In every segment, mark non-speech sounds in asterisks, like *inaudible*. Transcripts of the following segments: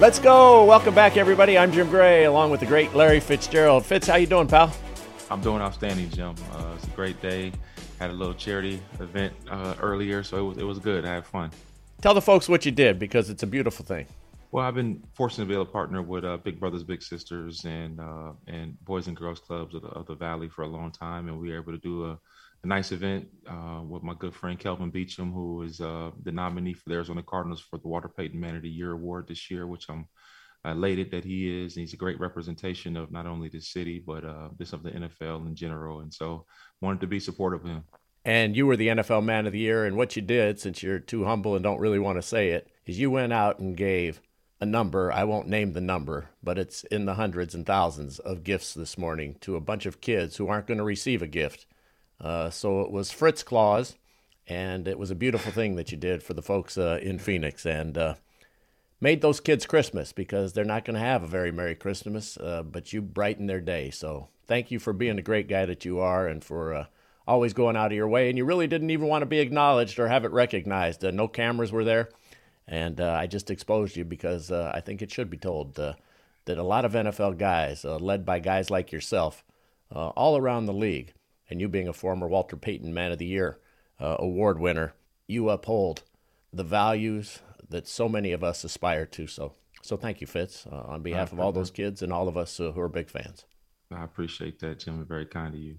Let's go. Welcome back, everybody. I'm Jim Gray, along with the great Larry Fitzgerald. Fitz, how you doing, pal? I'm doing outstanding, Jim. Uh, it's a great day. Had a little charity event uh, earlier, so it was, it was good. I had fun. Tell the folks what you did because it's a beautiful thing. Well, I've been fortunate to be able to partner with uh, Big Brothers Big Sisters and uh, and Boys and Girls Clubs of the, of the, Valley for a long time, and we were able to do a, a nice event uh, with my good friend Kelvin Beachum, who is uh, the nominee for the Arizona Cardinals for the Walter Payton Man of the Year award this year, which I'm elated that he is. And he's a great representation of not only the city but uh, just of the NFL in general, and so wanted to be supportive of him. And you were the NFL Man of the Year, and what you did, since you're too humble and don't really want to say it, is you went out and gave a number. I won't name the number, but it's in the hundreds and thousands of gifts this morning to a bunch of kids who aren't going to receive a gift. Uh, so it was Fitz Claus, and it was a beautiful thing that you did for the folks uh, in Phoenix and uh, made those kids Christmas because they're not going to have a very Merry Christmas, uh, but you brightened their day. So thank you for being the great guy that you are and for uh, always going out of your way. And you really didn't even want to be acknowledged or have it recognized. No cameras were there. And I just exposed you because I think it should be told that a lot of NFL guys, led by guys like yourself, all around the league, and you being a former Walter Payton Man of the Year uh, award winner, you uphold the values that so many of us aspire to. So, so thank you, Fitz, uh, on behalf of all those kids and all of us uh, who are big fans. I appreciate that, Jim. Very kind of you.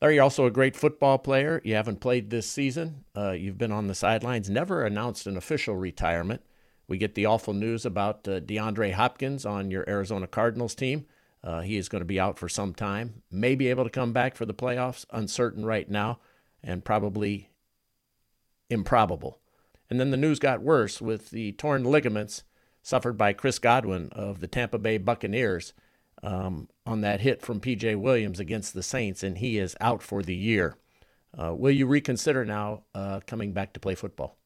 Larry, you're also a great football player. You haven't played this season. Uh, you've been on the sidelines, never announced an official retirement. We get the awful news about uh, DeAndre Hopkins on your Arizona Cardinals team. Uh, he is going to be out for some time, may be able to come back for the playoffs, uncertain right now, and probably improbable. And then the news got worse with the torn ligaments suffered by Chris Godwin of the Tampa Bay Buccaneers um, on that hit from PJ Williams against the Saints, and he is out for the year. Uh, will you reconsider now uh, coming back to play football?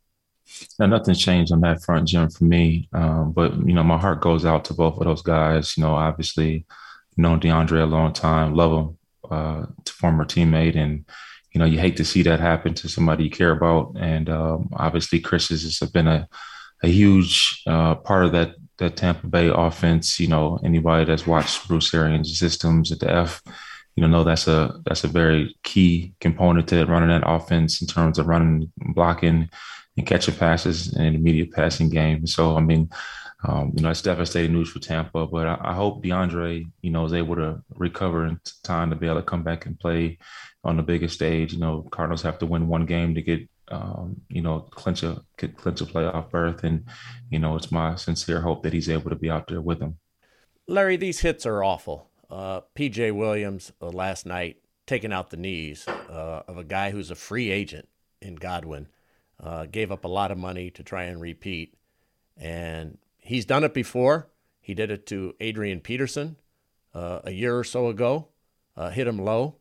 Now, nothing's changed on that front, Jim, for me. Um, but you know, my heart goes out to both of those guys. You know, obviously, known DeAndre a long time, love him, uh, former teammate, and you know you hate to see that happen to somebody you care about. And um, obviously, Chris has been a a huge uh, part of that that Tampa Bay offense. You know, anybody that's watched Bruce Arians' systems at the F, you know, know that's a that's a very key component to running that offense in terms of running, blocking, and catching passes and immediate passing game. So, I mean, um, you know, it's devastating news for Tampa, but I, I, hope DeAndre, you know, is able to recover in time to be able to come back and play on the biggest stage. You know, Cardinals have to win one game to get, um, you know, clinch a clinch a playoff berth, and you know, it's my sincere hope that he's able to be out there with them. Larry, these hits are awful. Uh, PJ Williams uh, last night taking out the knees uh, of a guy who's a free agent in Godwin, uh, gave up a lot of money to try and repeat, and he's done it before. He did it to Adrian Peterson uh, a year or so ago, uh, hit him low.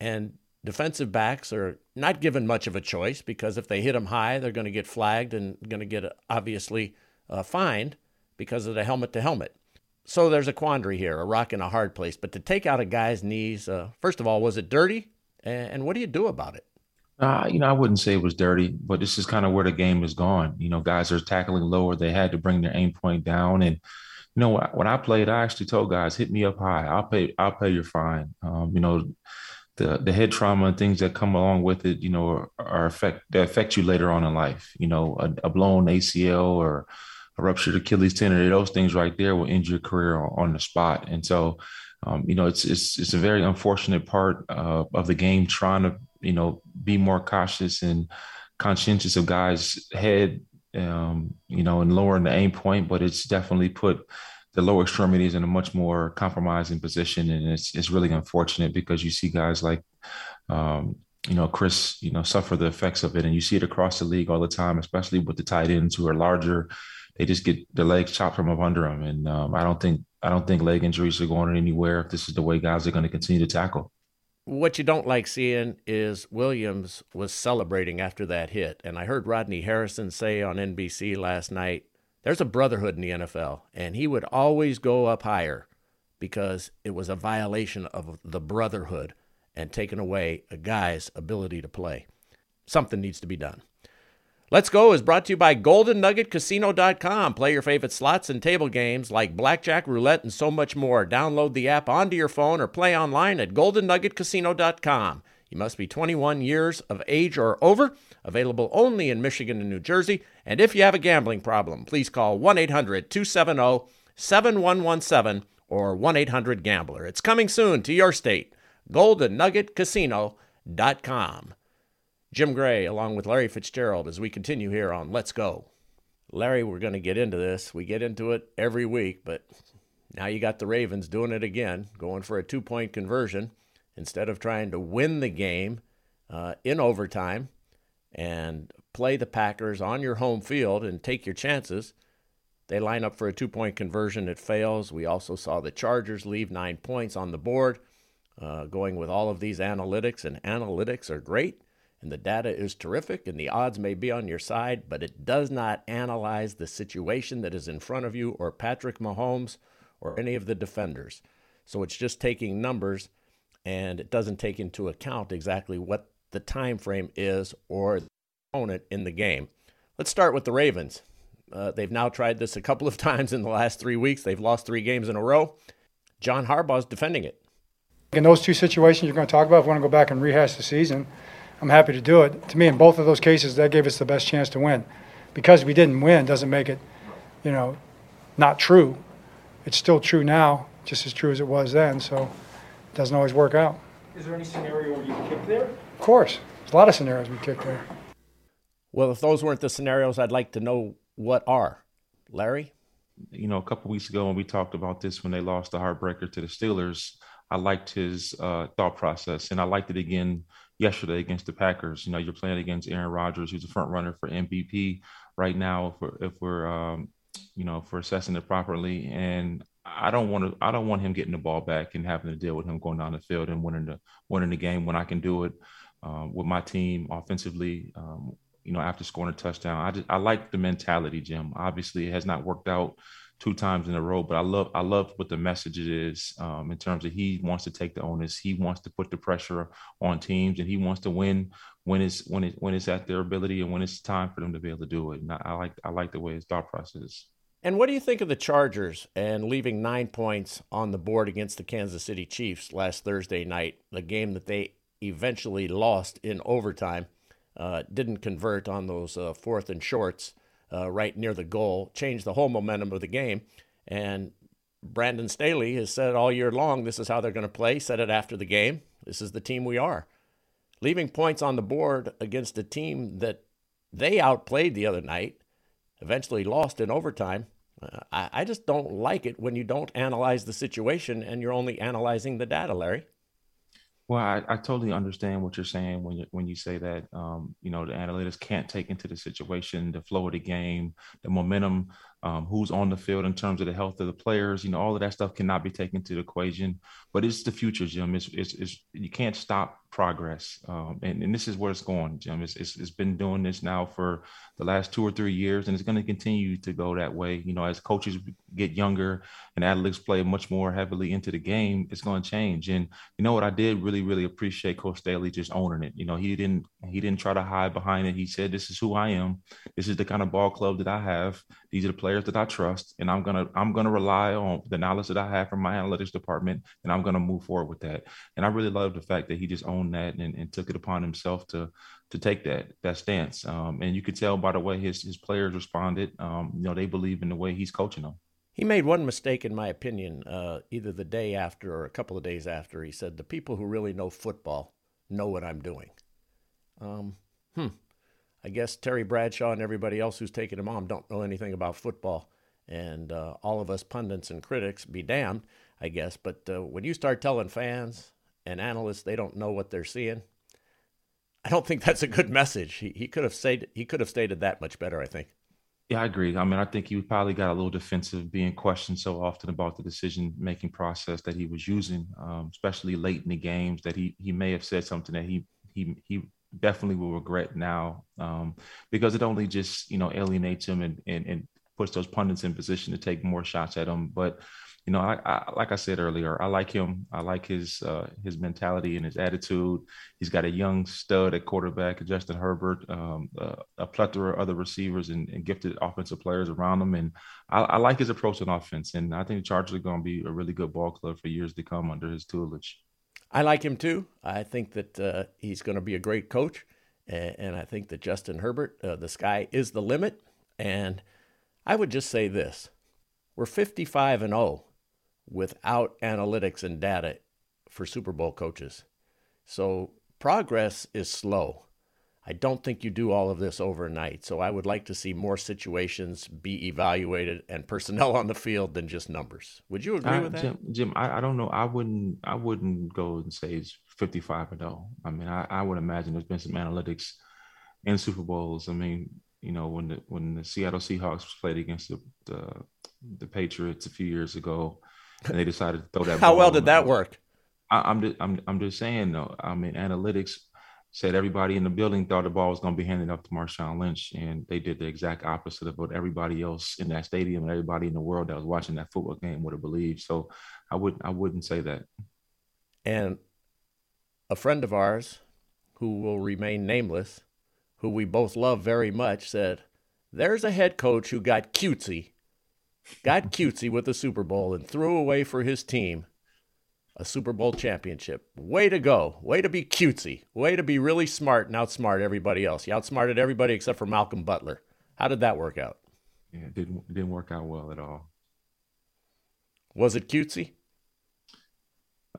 And defensive backs are not given much of a choice because if they hit him high, they're going to get flagged and going to get obviously uh, fined because of the helmet to helmet. So there's a quandary here, a rock in a hard place. But to take out a guy's knees, uh, first of all, was it dirty? And what do you do about it? Uh, you know, I wouldn't say it was dirty, but this is kind of where the game is gone. You know, guys are tackling lower. They had to bring their aim point down. And, you know, when I played, I actually told guys, hit me up high. I'll pay, I'll pay your fine. Um, you know, the the head trauma and things that come along with it, you know, are, are affect that affect you later on in life. You know, a, a blown ACL or a ruptured Achilles tendon, those things right there will end your career on, on the spot. And so, um, you know, it's it's it's a very unfortunate part uh, of the game trying to you know, be more cautious and conscientious of guys' head, um, you know, and lowering the aim point. But it's definitely put the lower extremities in a much more compromising position, and it's it's really unfortunate because you see guys like. Um, you know, Chris, you know, suffer the effects of it. And you see it across the league all the time, especially with the tight ends who are larger. They just get their legs chopped from up under them. And um, I don't think I don't think leg injuries are going anywhere if this is the way guys are going to continue to tackle what you don't like seeing is Williams was celebrating after that hit. And I heard Rodney Harrison say on NBC last night there's a brotherhood in the NFL, and he would always go up higher because it was a violation of the brotherhood and taking away a guy's ability to play. Something needs to be done. Let's Go is brought to you by GoldenNuggetCasino.com. Play your favorite slots and table games like blackjack, roulette, and so much more. Download the app onto your phone or play online at GoldenNuggetCasino.com. You must be 21 years of age or over. Available only in Michigan and New Jersey. And if you have a gambling problem, please call 1 800 270 7117 or 1 800 Gambler. It's coming soon to your state. GoldenNuggetCasino.com. Jim Gray, along with Larry Fitzgerald, as we continue here on Let's Go. Larry, we're going to get into this. We get into it every week, but now you got the Ravens doing it again, going for a two point conversion instead of trying to win the game uh, in overtime and play the Packers on your home field and take your chances. They line up for a two point conversion. It fails. We also saw the Chargers leave nine points on the board, uh, going with all of these analytics, and analytics are great and the data is terrific and the odds may be on your side, but it does not analyze the situation that is in front of you or Patrick Mahomes or any of the defenders. So it's just taking numbers and it doesn't take into account exactly what the time frame is or the opponent in the game. Let's start with the Ravens. Uh, they've now tried this a couple of *laughs* times in the last three weeks. They've lost three games in a row. John Harbaugh's defending it. In those two situations you're going to talk about, if we want to go back and rehash the season, I'm happy to do it. To me, in both of those cases, that gave us the best chance to win. Because we didn't win doesn't make it, you know, not true. It's still true now, just as true as it was then. So it doesn't always work out. Is there any scenario where you kick there? Of course, there's a lot of scenarios we kick there. Well, if those weren't the scenarios, I'd like to know what are. Larry? You know, a couple weeks ago when we talked about this when they lost the heartbreaker to the Steelers, I liked his uh, thought process, and I liked it again yesterday against the Packers. You know, you're playing against Aaron Rodgers, who's a front runner for MVP right now. If we're, if we're um, you know, for assessing it properly, and I don't want to, I don't want him getting the ball back and having to deal with him going down the field and winning the winning the game when I can do it um, with my team offensively. Um, you know, after scoring a touchdown, I just I like the mentality, Jim. Obviously, it has not worked out two times in a row. But I love I love what the message is um, in terms of he wants to take the onus, he wants to put the pressure on teams, and he wants to win when it's when it when it's at their ability and when it's time for them to be able to do it. And I, I like I like the way his thought process. Is. And what do you think of the Chargers and leaving nine points on the board against the Kansas City Chiefs last Thursday night, the game that they eventually lost in overtime? Uh, didn't convert on those uh, fourth and shorts uh, right near the goal, changed the whole momentum of the game. And Brandon Staley has said all year long this is how they're going to play, said it after the game. This is the team we are. Leaving points on the board against a team that they outplayed the other night, eventually lost in overtime. Uh, I, I just don't like it when you don't analyze the situation and you're only analyzing the data, Larry. Well, I, I, totally understand what you're saying when you when you say that um, you know the analytics can't take into the situation, the flow of the game, the momentum, um, who's on the field in terms of the health of the players. You know, all of that stuff cannot be taken into the equation. But it's the future, Jim. It's, it's, it's you can't stop progress, um, and, and this is where it's going, Jim. It's, it's, it's been doing this now for the last two or three years, and it's going to continue to go that way. You know, as coaches get younger and athletes play much more heavily into the game, it's going to change. And you know what? I did really, really appreciate Coach Staley just owning it. You know, he didn't he didn't try to hide behind it. He said, "This is who I am. This is the kind of ball club that I have. These are the players that I trust, and I'm gonna I'm gonna rely on the knowledge that I have from my analytics department, and I'm gonna move forward with that." And I really love the fact that he just owned that and, and took it upon himself to to take that that stance. Um, and you could tell by the way his his players responded. Um, you know, they believe in the way he's coaching them. He made one mistake, in my opinion, uh, either the day after or a couple of days after. He said, "The people who really know football know what I'm doing." Um, hmm. I guess Terry Bradshaw and everybody else who's taking him on don't know anything about football. And uh, all of us pundits and critics be damned, I guess. But uh, when you start telling fans and analysts they don't know what they're seeing, I don't think that's a good message. He, he could have stated he could have stated that much better. I think. Yeah, I agree. I mean, I think he probably got a little defensive being questioned so often about the decision making process that he was using, um, especially late in the games. That he he may have said something that he he he definitely will regret now um, because it only just you know alienates him and, and and puts those pundits in position to take more shots at him. But you know, I, I, like I said earlier, I like him. I like his uh, his mentality and his attitude. He's got a young stud at quarterback, Justin Herbert, um, uh, a plethora of other receivers and, and, gifted offensive players around him. And I, I like his approach on offense. And I think the Chargers are going to be a really good ball club for years to come under his tutelage. I like him too. I think that uh, he's going to be a great coach. And, and I think that Justin Herbert, uh, the sky is the limit. And I would just say this we're 55 and 0 without analytics and data for Super Bowl coaches. So progress is slow. I don't think you do all of this overnight. So I would like to see more situations be evaluated and personnel on the field than just numbers. Would you agree uh, with that? Jim, Jim I, I, don't know. I wouldn't I wouldn't go and say it's 55 and 0. I mean, I, I would imagine there's been some analytics in Super Bowls. I mean, you know, when the when the Seattle Seahawks played against the the, the Patriots a few years ago, and they decided to throw that. How well did that work? I, am just I'm I'm just saying though. I mean, analytics said everybody in the building thought the ball was going to be handed off to Marshawn Lynch, and they did the exact opposite of what everybody else in that stadium and everybody in the world that was watching that football game would have believed. So, I would I wouldn't say that. And a friend of ours, who will remain nameless, who we both love very much, said, "There's a head coach who got cutesy." got *laughs* cutesy with the Super Bowl and threw away for his team a Super Bowl championship. Way to go. Way to be cutesy. Way to be really smart and outsmart everybody else. You outsmarted everybody except for Malcolm Butler. How did that work out? Yeah, it didn't it didn't work out well at all. Was it cutesy?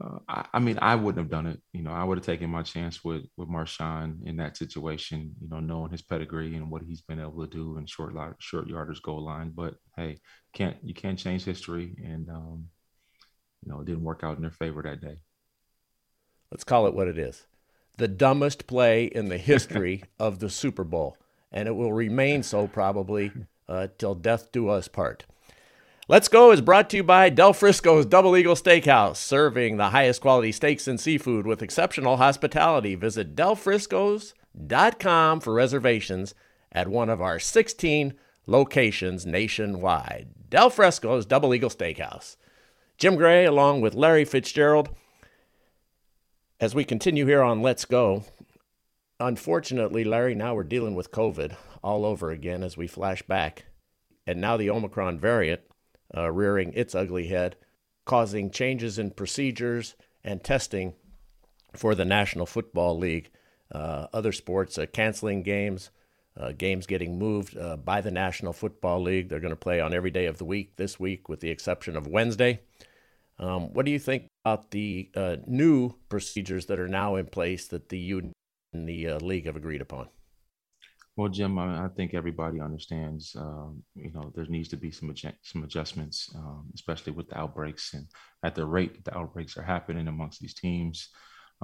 Uh, I, I, mean, I wouldn't have done it. You know, I would have taken my chance with with Marshawn in that situation. You know, knowing his pedigree and what he's been able to do in short short yarders goal line. But hey, can't you can't change history, and um, you know, it didn't work out in their favor that day. Let's call it what it is: the dumbest play in the history *laughs* of the Super Bowl, and it will remain so probably uh, till death do us part. Let's Go is brought to you by Del Frisco's Double Eagle Steakhouse, serving the highest quality steaks and seafood with exceptional hospitality. Visit delfriscos.com for reservations at one of our 16 locations nationwide. Del Frisco's Double Eagle Steakhouse. Jim Gray, along with Larry Fitzgerald. As we continue here on Let's Go, unfortunately, Larry, now we're dealing with COVID all over again as we flash back. And now the Omicron variant uh, rearing its ugly head, causing changes in procedures and testing for the National Football League. Uh, other sports uh, canceling games, uh, games getting moved uh, by the National Football League. They're going to play on every day of the week this week, with the exception of Wednesday. Um, what do you think about the uh, new procedures that are now in place that the union and the league have agreed upon? Well, Jim, I, I think everybody understands. Um, you know, there needs to be some some adjustments, um, especially with the outbreaks and at the rate that the outbreaks are happening amongst these teams.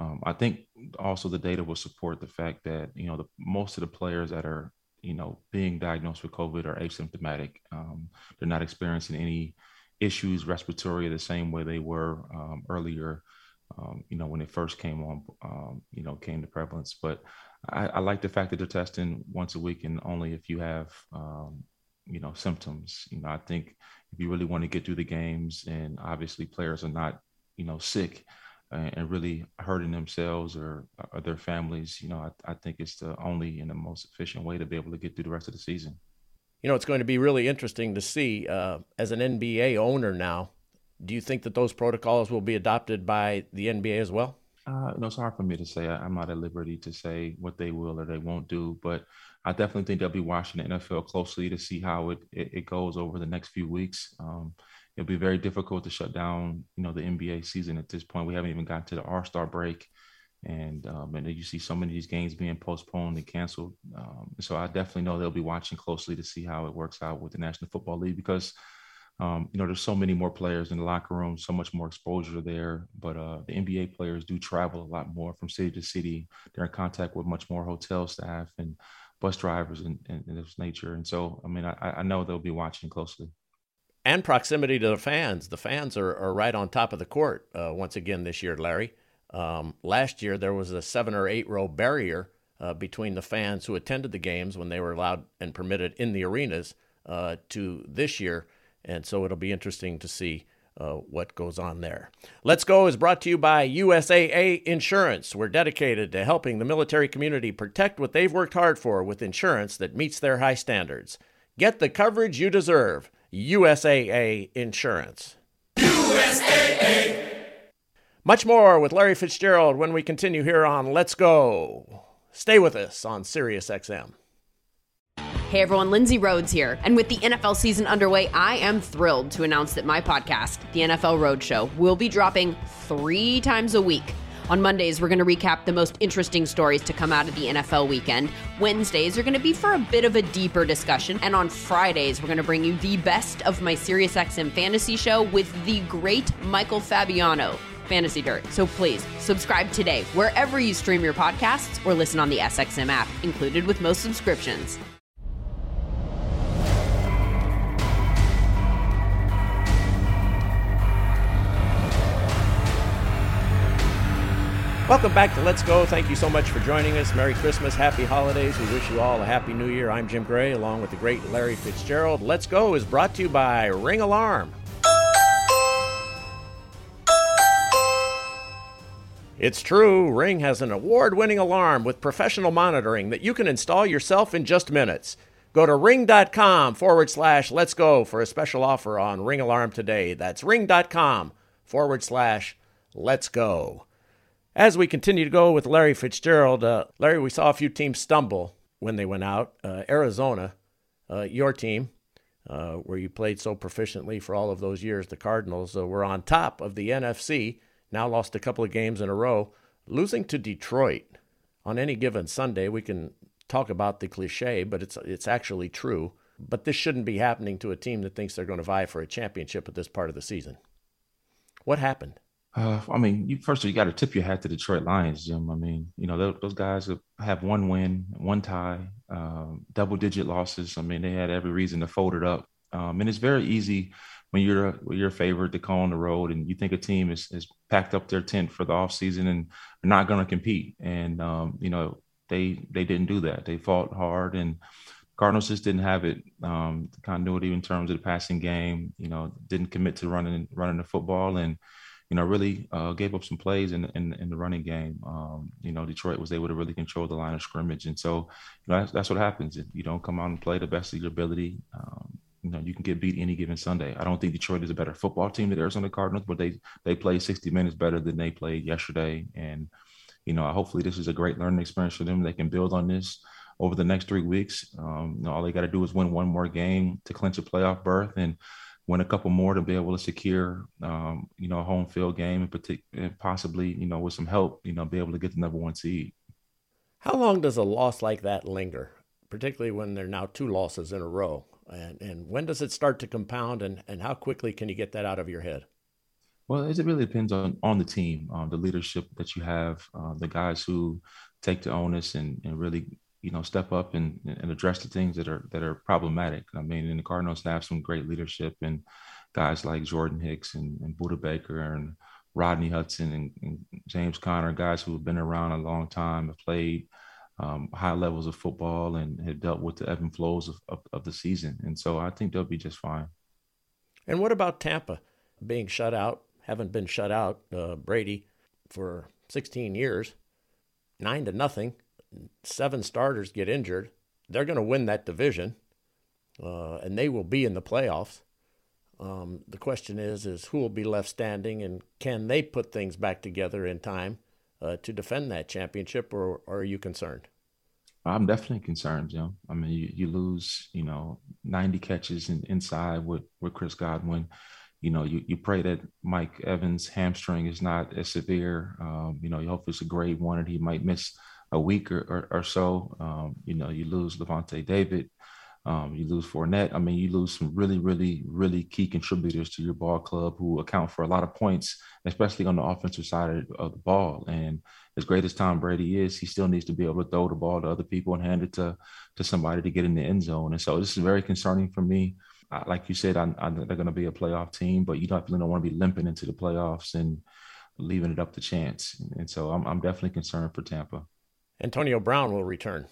Um, I think also the data will support the fact that you know the most of the players that are you know being diagnosed with COVID are asymptomatic. Um, they're not experiencing any issues respiratory the same way they were um, earlier. Um, you know, when it first came on, you know, came to prevalence, but I, I, like the fact that they're testing once a week and only if you have, um, you know, symptoms. You know, I think if you really want to get through the games, and obviously players are not, you know, sick and, and really hurting themselves or, or their families, you know, I, I think it's the only and the most efficient way to be able to get through the rest of the season. You know, it's going to be really interesting to see uh, as an NBA owner now. Do you think that those protocols will be adopted by the NBA as well? Uh, no, it's hard for me to say. I, am not at liberty to say what they will or they won't do, but I definitely think they'll be watching the NFL closely to see how it, it, it goes over the next few weeks. Um, it'll be very difficult to shut down, you know, the NBA season at this point. We haven't even gotten to the All Star break, and um, and you see so many of these games being postponed and canceled. Um, so I definitely know they'll be watching closely to see how it works out with the National Football League because um, you know, there's so many more players in the locker room, so much more exposure there. But uh, the NBA players do travel a lot more from city to city. They're in contact with much more hotel staff and bus drivers and, and, and this nature. And so, I mean, I, I know they'll be watching closely. And proximity to the fans. The fans are, are right on top of the court uh, once again this year, Larry. Um, last year, there was a seven or eight row barrier uh, between the fans who attended the games when they were allowed and permitted in the arenas uh, to this year and so it'll be interesting to see uh, what goes on there. Let's Go is brought to you by USAA Insurance. We're dedicated to helping the military community protect what they've worked hard for with insurance that meets their high standards. Get the coverage you deserve. USAA Insurance. USAA! Much more with Larry Fitzgerald when we continue here on Let's Go. Stay with us on SiriusXM. Hey everyone, Lindsay Rhodes here. And with the NFL season underway, I am thrilled to announce that my podcast, The NFL Roadshow, will be dropping three times a week. On Mondays, we're going to recap the most interesting stories to come out of the NFL weekend. Wednesdays are going to be for a bit of a deeper discussion. And on Fridays, we're going to bring you the best of my SiriusXM fantasy show with the great Michael Fabiano. Fantasy Dirt. So please subscribe today wherever you stream your podcasts or listen on the SXM app, included with most subscriptions. Welcome back to Let's Go. Thank you so much for joining us. Merry Christmas, Happy Holidays. We wish you all a Happy New Year. I'm Jim Gray, along with the great Larry Fitzgerald. Let's Go is brought to you by Ring Alarm. It's true, Ring has an award winning alarm with professional monitoring that you can install yourself in just minutes. Go to ring.com forward slash let's go for a special offer on Ring Alarm today. That's ring.com forward slash let's go. As we continue to go with Larry Fitzgerald, uh, Larry, we saw a few teams stumble when they went out. Uh, Arizona, uh, your team, uh, where you played so proficiently for all of those years, the Cardinals, uh, were on top of the NFC, now lost a couple of games in a row. Losing to Detroit on any given Sunday, we can talk about the cliche, but it's, it's actually true. But this shouldn't be happening to a team that thinks they're going to vie for a championship at this part of the season. What happened? Uh, I mean, you first of all, you got to tip your hat to Detroit Lions, Jim. I mean, you know, those, guys have one win, one tie, um, double digit losses. I mean, they had every reason to fold it up. Um, and it's very easy when you're when you're to call on the road and you think a team is, is packed up their tent for the offseason and they're not going to compete. And, um, you know, they they didn't do that. They fought hard and Cardinals just didn't have it, um, continuity in terms of the passing game, you know, didn't commit to running running the football and – you know, really uh, gave up some plays in, in, in the running game. Um, you know, Detroit was able to really control the line of scrimmage, and so you know that's, that's what happens. If you don't come out and play the best of your ability, um, you know you can get beat any given Sunday. I don't think Detroit is a better football team than Arizona Cardinals, but they they play 60 minutes better than they played yesterday, and you know hopefully this is a great learning experience for them. They can build on this over the next three weeks. Um, you know, all they got to do is win one more game to clinch a playoff berth, and win a couple more to be able to secure, um, you know, a home field game and, partic- and possibly, you know, with some help, you know, be able to get the number one seed. How long does a loss like that linger, particularly when there are now two losses in a row? And, and when does it start to compound and, and how quickly can you get that out of your head? Well, it really depends on, on the team, um, the leadership that you have, uh, the guys who take the onus and, and really you know, step up and, and address the things that are that are problematic. I mean, in the Cardinals have some great leadership and guys like Jordan Hicks and, and Budda Baker and Rodney Hudson and, and, James Conner, guys who have been around a long time, have played um, high levels of football and have dealt with the ebb and flows of, of, of the season. And so I think they'll be just fine. And what about Tampa being shut out? Haven't been shut out, uh, Brady, for 16 years, nine to nothing seven starters get injured, they're going to win that division, uh, and they will be in the playoffs. Um, the question is, is who will be left standing, and can they put things back together in time uh, to defend that championship, or, or, are you concerned? I'm definitely concerned, Jim. I mean, you, you lose, you know, 90 catches in, inside with, with Chris Godwin. You know, you, you pray that Mike Evans' hamstring is not as severe. Um, you know, you hope it's a grade one and he might miss – a week or, or, or so. Um, you know, you lose Lavonte David, um, you lose Fournette. I mean, you lose some really, really, really key contributors to your ball club who account for a lot of points, especially on the offensive side of the ball. And as great as Tom Brady is, he still needs to be able to throw the ball to other people and hand it to to somebody to get in the end zone. And so this is very concerning for me. like you said, I, I, they're going to be a playoff team, but you definitely don't want to be limping into the playoffs and leaving it up to chance. And so I'm, I'm definitely concerned for Tampa. Antonio Brown will return.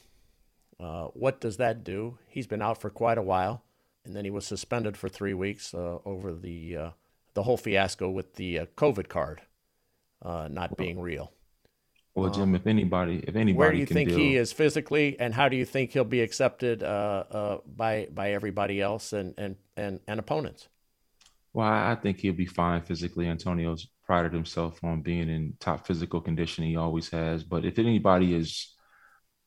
Uh, what does that do? He's been out for quite a while, and then he was suspended for three weeks uh, over the uh, the whole fiasco with the uh, COVID card uh, not being real. Well, Jim, if anybody, if anybody, Where do you think deal, he is physically, and how do you think he'll be accepted uh, uh, by by everybody else and and and, and opponents? Well, I think he'll be fine physically. Antonio's prided himself on being in top physical condition. He always has. But if anybody is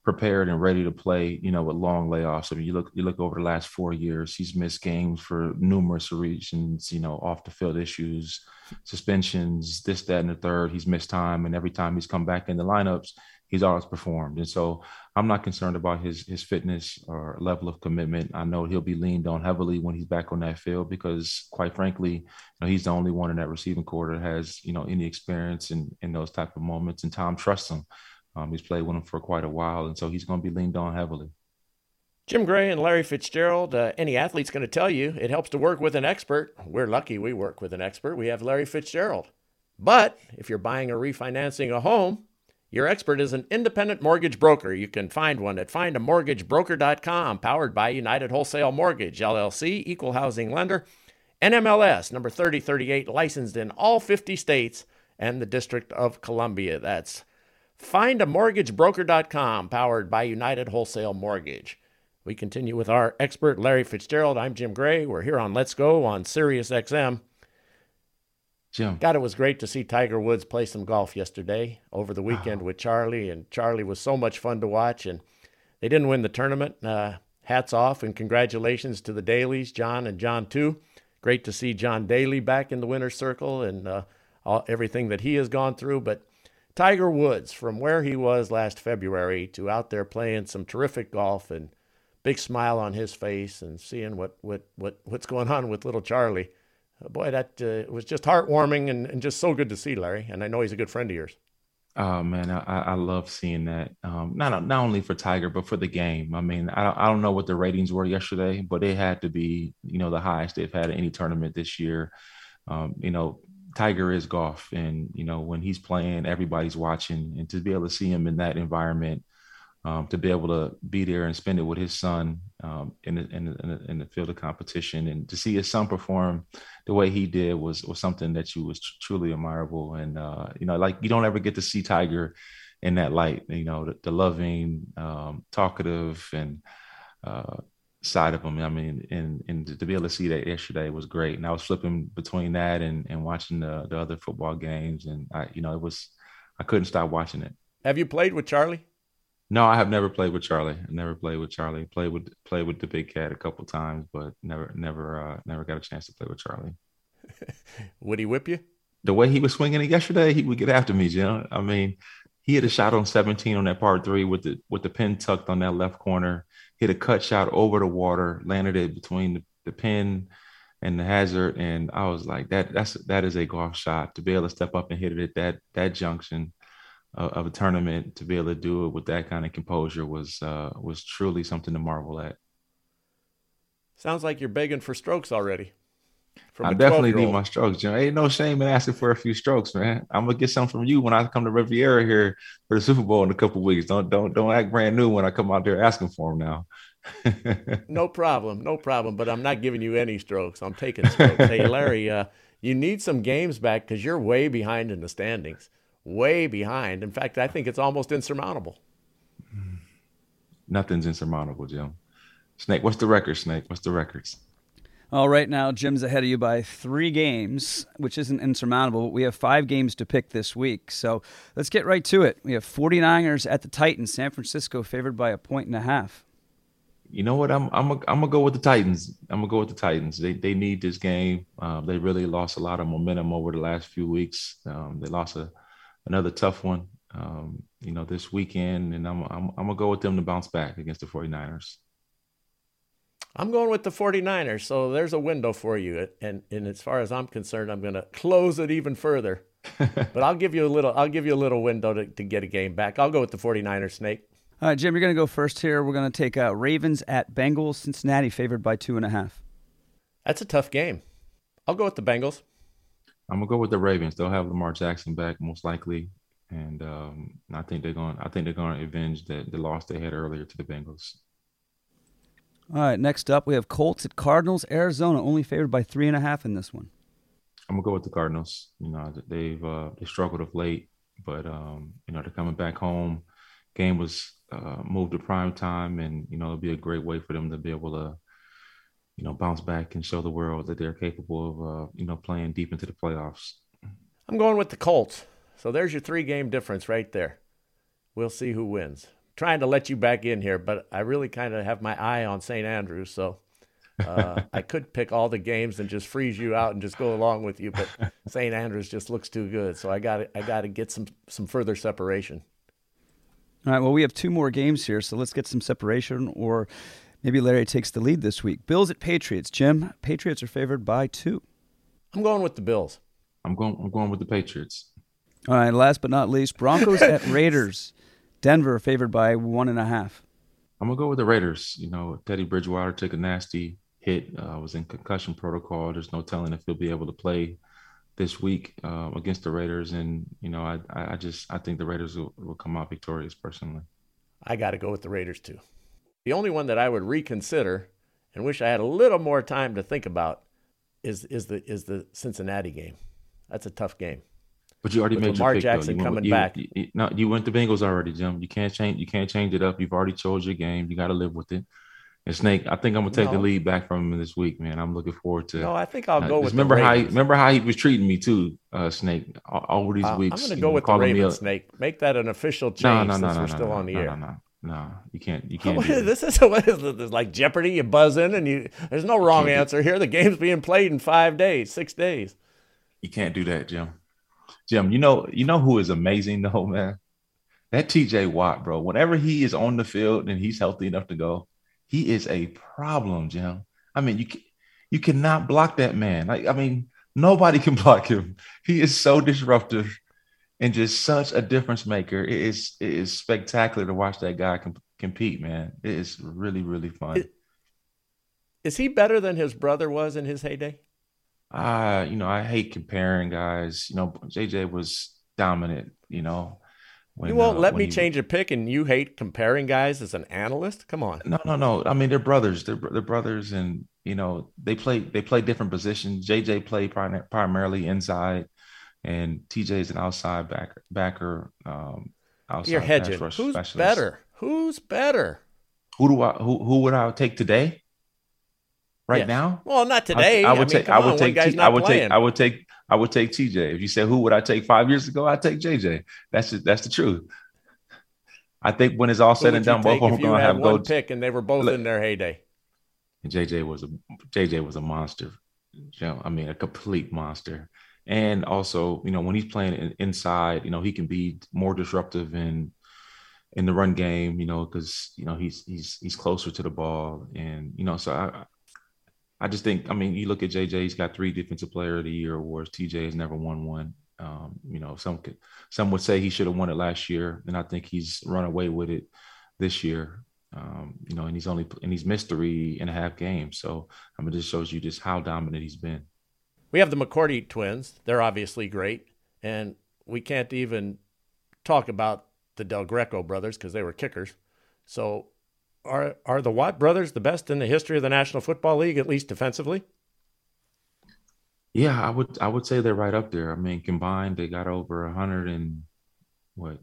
prepared and ready to play, you know, with long layoffs. I mean, you look you look over the last four years, he's missed games for numerous reasons, you know, off the field issues, suspensions, this, that, and the third. He's missed time, and every time he's come back in the lineups, he's always performed. And so I'm not concerned about his his fitness or level of commitment. I know he'll be leaned on heavily when he's back on that field because, quite frankly, you know, he's the only one in that receiving quarter that has you know any experience in in those type of moments, and Tom trusts him. Um, he's played with him for quite a while, and so he's going to be leaned on heavily. Jim Gray and Larry Fitzgerald, uh, any athlete's going to tell you it helps to work with an expert. We're lucky we work with an expert. We have Larry Fitzgerald. But if you're buying or refinancing a home, your expert is an independent mortgage broker. You can find one at findamortgagebroker.com, powered by United Wholesale Mortgage, LLC, equal housing lender, NMLS number 3038, licensed in all 50 states and the District of Columbia. That's findamortgagebroker.com, powered by United Wholesale Mortgage. We continue with our expert, Larry Fitzgerald. I'm Jim Gray. We're here on Let's Go on Sirius XM. Jim. God, it was great to see Tiger Woods play some golf yesterday over the weekend oh. with Charlie, and Charlie was so much fun to watch. And they didn't win the tournament. Uh, hats off and congratulations to the Dalys, John and John too. Great to see John Daly back in the winner's circle and uh, all, everything that he has gone through. But Tiger Woods, from where he was last February to out there playing some terrific golf and big smile on his face and seeing what, what, what what's going on with little Charlie. Uh, boy, that uh, was just heartwarming and, and just so good to see, Larry. And I know he's a good friend of yours. Oh man, I, I love seeing that. Um, not not only for Tiger, but for the game. I mean, I don't, I don't know what the ratings were yesterday, but it had to be you know the highest they've had in any tournament this year. Um, you know, Tiger is golf, and you know when he's playing, everybody's watching, and to be able to see him in that environment um, to be able to be there and spend it with his son um, in, the, in, the, in, the, field of competition and to see his son perform the way he did was was something that you was truly admirable and uh, you know like you don't ever get to see Tiger in that light you know the, the loving um, talkative and uh, side of him I mean and and to be able to see that yesterday was great and I was flipping between that and and watching the the other football games and I you know it was I couldn't stop watching it. Have you played with Charlie? No, I have never played with Charlie. I never played with Charlie. Played with played with the big cat a couple times, but never never uh, never got a chance to play with Charlie. *laughs* would he whip you? The way he was swinging it yesterday, he would get after me, Jim. I mean, he had a shot on 17 on that par three with the with the pin tucked on that left corner. Hit a cut shot over the water, landed it between the, the pin and the hazard, and I was like, that that's that is a golf shot to be able to step up and hit it at that that junction of a tournament to be able to do it with that kind of composure was uh, was truly something to marvel at. Sounds like you're begging for strokes already. I definitely need my strokes, Jim. Ain't no shame in asking for a few strokes, man. I'm gonna get some from you when I come to Riviera here for the Super Bowl in a couple weeks. Don't don't don't act brand new when I come out there asking for them now. *laughs* no problem, no problem. But I'm not giving you any strokes. I'm taking strokes. hey, Larry, uh, you need some games back because you're way behind in the standings way behind. In fact, I think it's almost insurmountable. Nothing's insurmountable, Jim. Snake, what's the record, Snake? What's the records? All right, now, Jim's ahead of you by three games, which isn't insurmountable. But we have five games to pick this week. So let's get right to it. We have 49ers at the Titans, San Francisco favored by a point and a half. You know what? I'm I'm a, I'm gonna go with the Titans. I'm gonna go with the Titans. They they need this game. Uh, they really lost a lot of momentum over the last few weeks. Um, they lost a another tough one, um, you know, this weekend, and I'm, I'm, I'm gonna go with them to bounce back against the 49ers. I'm going with the 49ers, so there's a window for you. And and as far as I'm concerned, I'm going to close it even further. *laughs* but I'll give you a little I'll give you a little window to, to get a game back. I'll go with the 49ers, Snake. All right, Jim, you're going to go first here. We're going to take uh, Ravens at Bengals. Cincinnati favored by two and a half. That's a tough game. I'll go with the Bengals. I'm gonna go with the Ravens. They'll have Lamar Jackson back most likely, and um, I think they're going. I think they're going to avenge the, the loss they had earlier to the Bengals. All right. Next up, we have Colts at Cardinals. Arizona only favored by three and a half in this one. I'm gonna go with the Cardinals. You know, they've uh, they struggled of late, but um, you know they're coming back home. Game was uh, moved to prime time, and you know it'll be a great way for them to be able to, you know, bounce back and show the world that they're capable of, uh, you know, playing deep into the playoffs. I'm going with the Colts. So there's your three game difference right there. We'll see who wins. Trying to let you back in here, but I really kind of have my eye on St. Andrews, so uh, *laughs* I could pick all the games and just freeze you out and just go along with you, but *laughs* St. Andrews just looks too good. So I got I got to get some some further separation. All right. Well, we have two more games here, so let's get some separation, or maybe Larry takes the lead this week. Bills at Patriots. Jim, Patriots are favored by two. I'm going with the Bills. I'm going. I'm going with the Patriots. All right. Last but not least, Broncos at *laughs* Raiders. Denver favored by one and a half. I'm gonna go with the Raiders. You know, Teddy Bridgewater took a nasty hit. Uh, was in concussion protocol. There's no telling if he'll be able to play this week uh, against the Raiders. And you know, I I just I think the Raiders will, will come out victorious personally. I got to go with the Raiders too. The only one that I would reconsider and wish I had a little more time to think about is is the is the Cincinnati game. That's a tough game. But you already With made Lamar your pick, Jackson. You coming you, back. You, no, you went the Bengals already, Jim. You can't change. You can't change it up. You've already chose your game. You got to live with it. And Snake, I think I'm gonna take the lead back from him this week, man. I'm looking forward to. No, I think I'll uh, go with remember how he, remember how he was treating me too, uh, Snake, all, all these Uh, weeks. I'm going to go know, with the Ravens, Snake. Make that an official change No, no, since no, we're no, no, still no, on the no, air. No, no, no, you can't. You can't. What is- that. *laughs* this is what is this like Jeopardy. You buzz in and you. There's no wrong answer here. The game's being played in five days, six days. You can't do that, Jim. Jim, you know, you know who is amazing *laughs* though, man. That T.J. Watt, bro. Whenever he is on the field and he's healthy enough to go, he is a problem, Jim. I mean, you you cannot block that man. Like, I mean, nobody *laughs* can block him. He is so disruptive and just such a difference maker. It is it is spectacular to watch that guy com- compete, man. It is really really fun. Is he better than his brother was in his heyday? uh, you know, I hate comparing guys. You know, JJ was dominant, you know. when, you won't uh, let me he- change a pick, and you hate comparing guys as an analyst? Come on. No, no, no. I mean, they're brothers. They're, they're brothers, and you know, they play they play different positions. JJ played prim- primarily inside, and TJ is an outside backer. Backer. Um, outside You're hedging. Who's specialist. better? Who's better? Who do I? Who who would I take today? Right Yes. now, Well, not today. I, I, would mean, take. I would take. I would playing. take. I would take. I would take TJ. If you said who would I take five years ago, I'd take JJ. That's just, that's the truth. I think when it's all said and done, both of them gonna have one go. pick, and they were both Look. in their heyday. And JJ was a JJ was a monster. I mean, a complete monster. And also, you know, when he's playing in, inside, you know, he can be more disruptive in in the run game. You know, because you know he's he's he's closer to the ball, and you know, so I I just think, I mean, you look at JJ, he's got three Defensive Player of the Year awards. TJ has never won one. Um, you know, some could some would say he should have won it last year, and I think he's run away with it this year. Um, you know, and he's only and he's missed three and a half games. So I mean, this shows you just how dominant he's been. We have the McCourty twins. They're obviously great, and we can't even talk about the Del Greco brothers because they were kickers. So, are are the Watt brothers the best in the history of the National Football League, at least defensively? Yeah, I would I would say they're right up there. I mean, combined they got over hundred and what,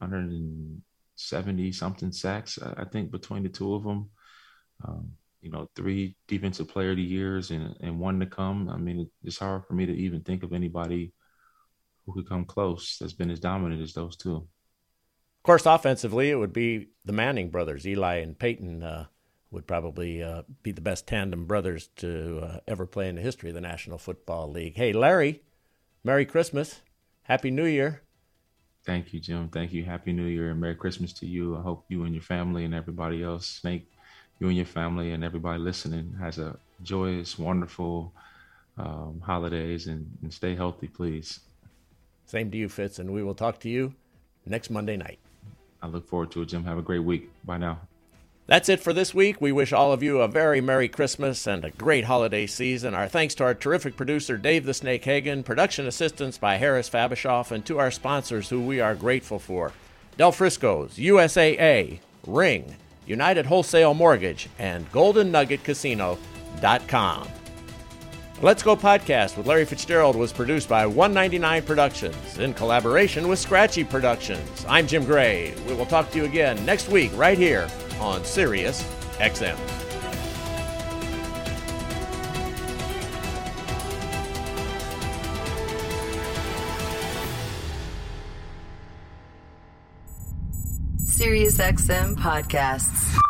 hundred and seventy something sacks. I I think between the two of them. Um, you know, three defensive player of the years and and one to come. I mean, it's hard for me to even think of anybody who could come close that's been as dominant as those two. Of course, offensively, it would be the Manning brothers. Eli and Peyton uh, would probably uh, be the best tandem brothers to uh, ever play in the history of the National Football League. Hey, Larry, Merry Christmas, Happy New Year. Thank you, Jim. Thank you. Happy New Year and Merry Christmas to you. I hope you and your family and everybody else, Snake, you and your family and everybody listening has a joyous, wonderful um, holidays and, and stay healthy, please. Same to you, Fitz, and we will talk to you next Monday night. I look forward to it, Jim. Have a great week. Bye now. That's it for this week. We wish all of you a very Merry Christmas and a great holiday season. Our thanks to our terrific producer, Dave the Snake Hagen, production assistance by Harris Fabishoff, and to our sponsors who we are grateful for Del Frisco's, USAA, Ring, United Wholesale Mortgage, and GoldenNuggetCasino.com. Let's Go podcast with Larry Fitzgerald was produced by 199 Productions in collaboration with Scratchy Productions. I'm Jim Gray. We will talk to you again next week right here on Sirius XM. SiriusXM podcasts.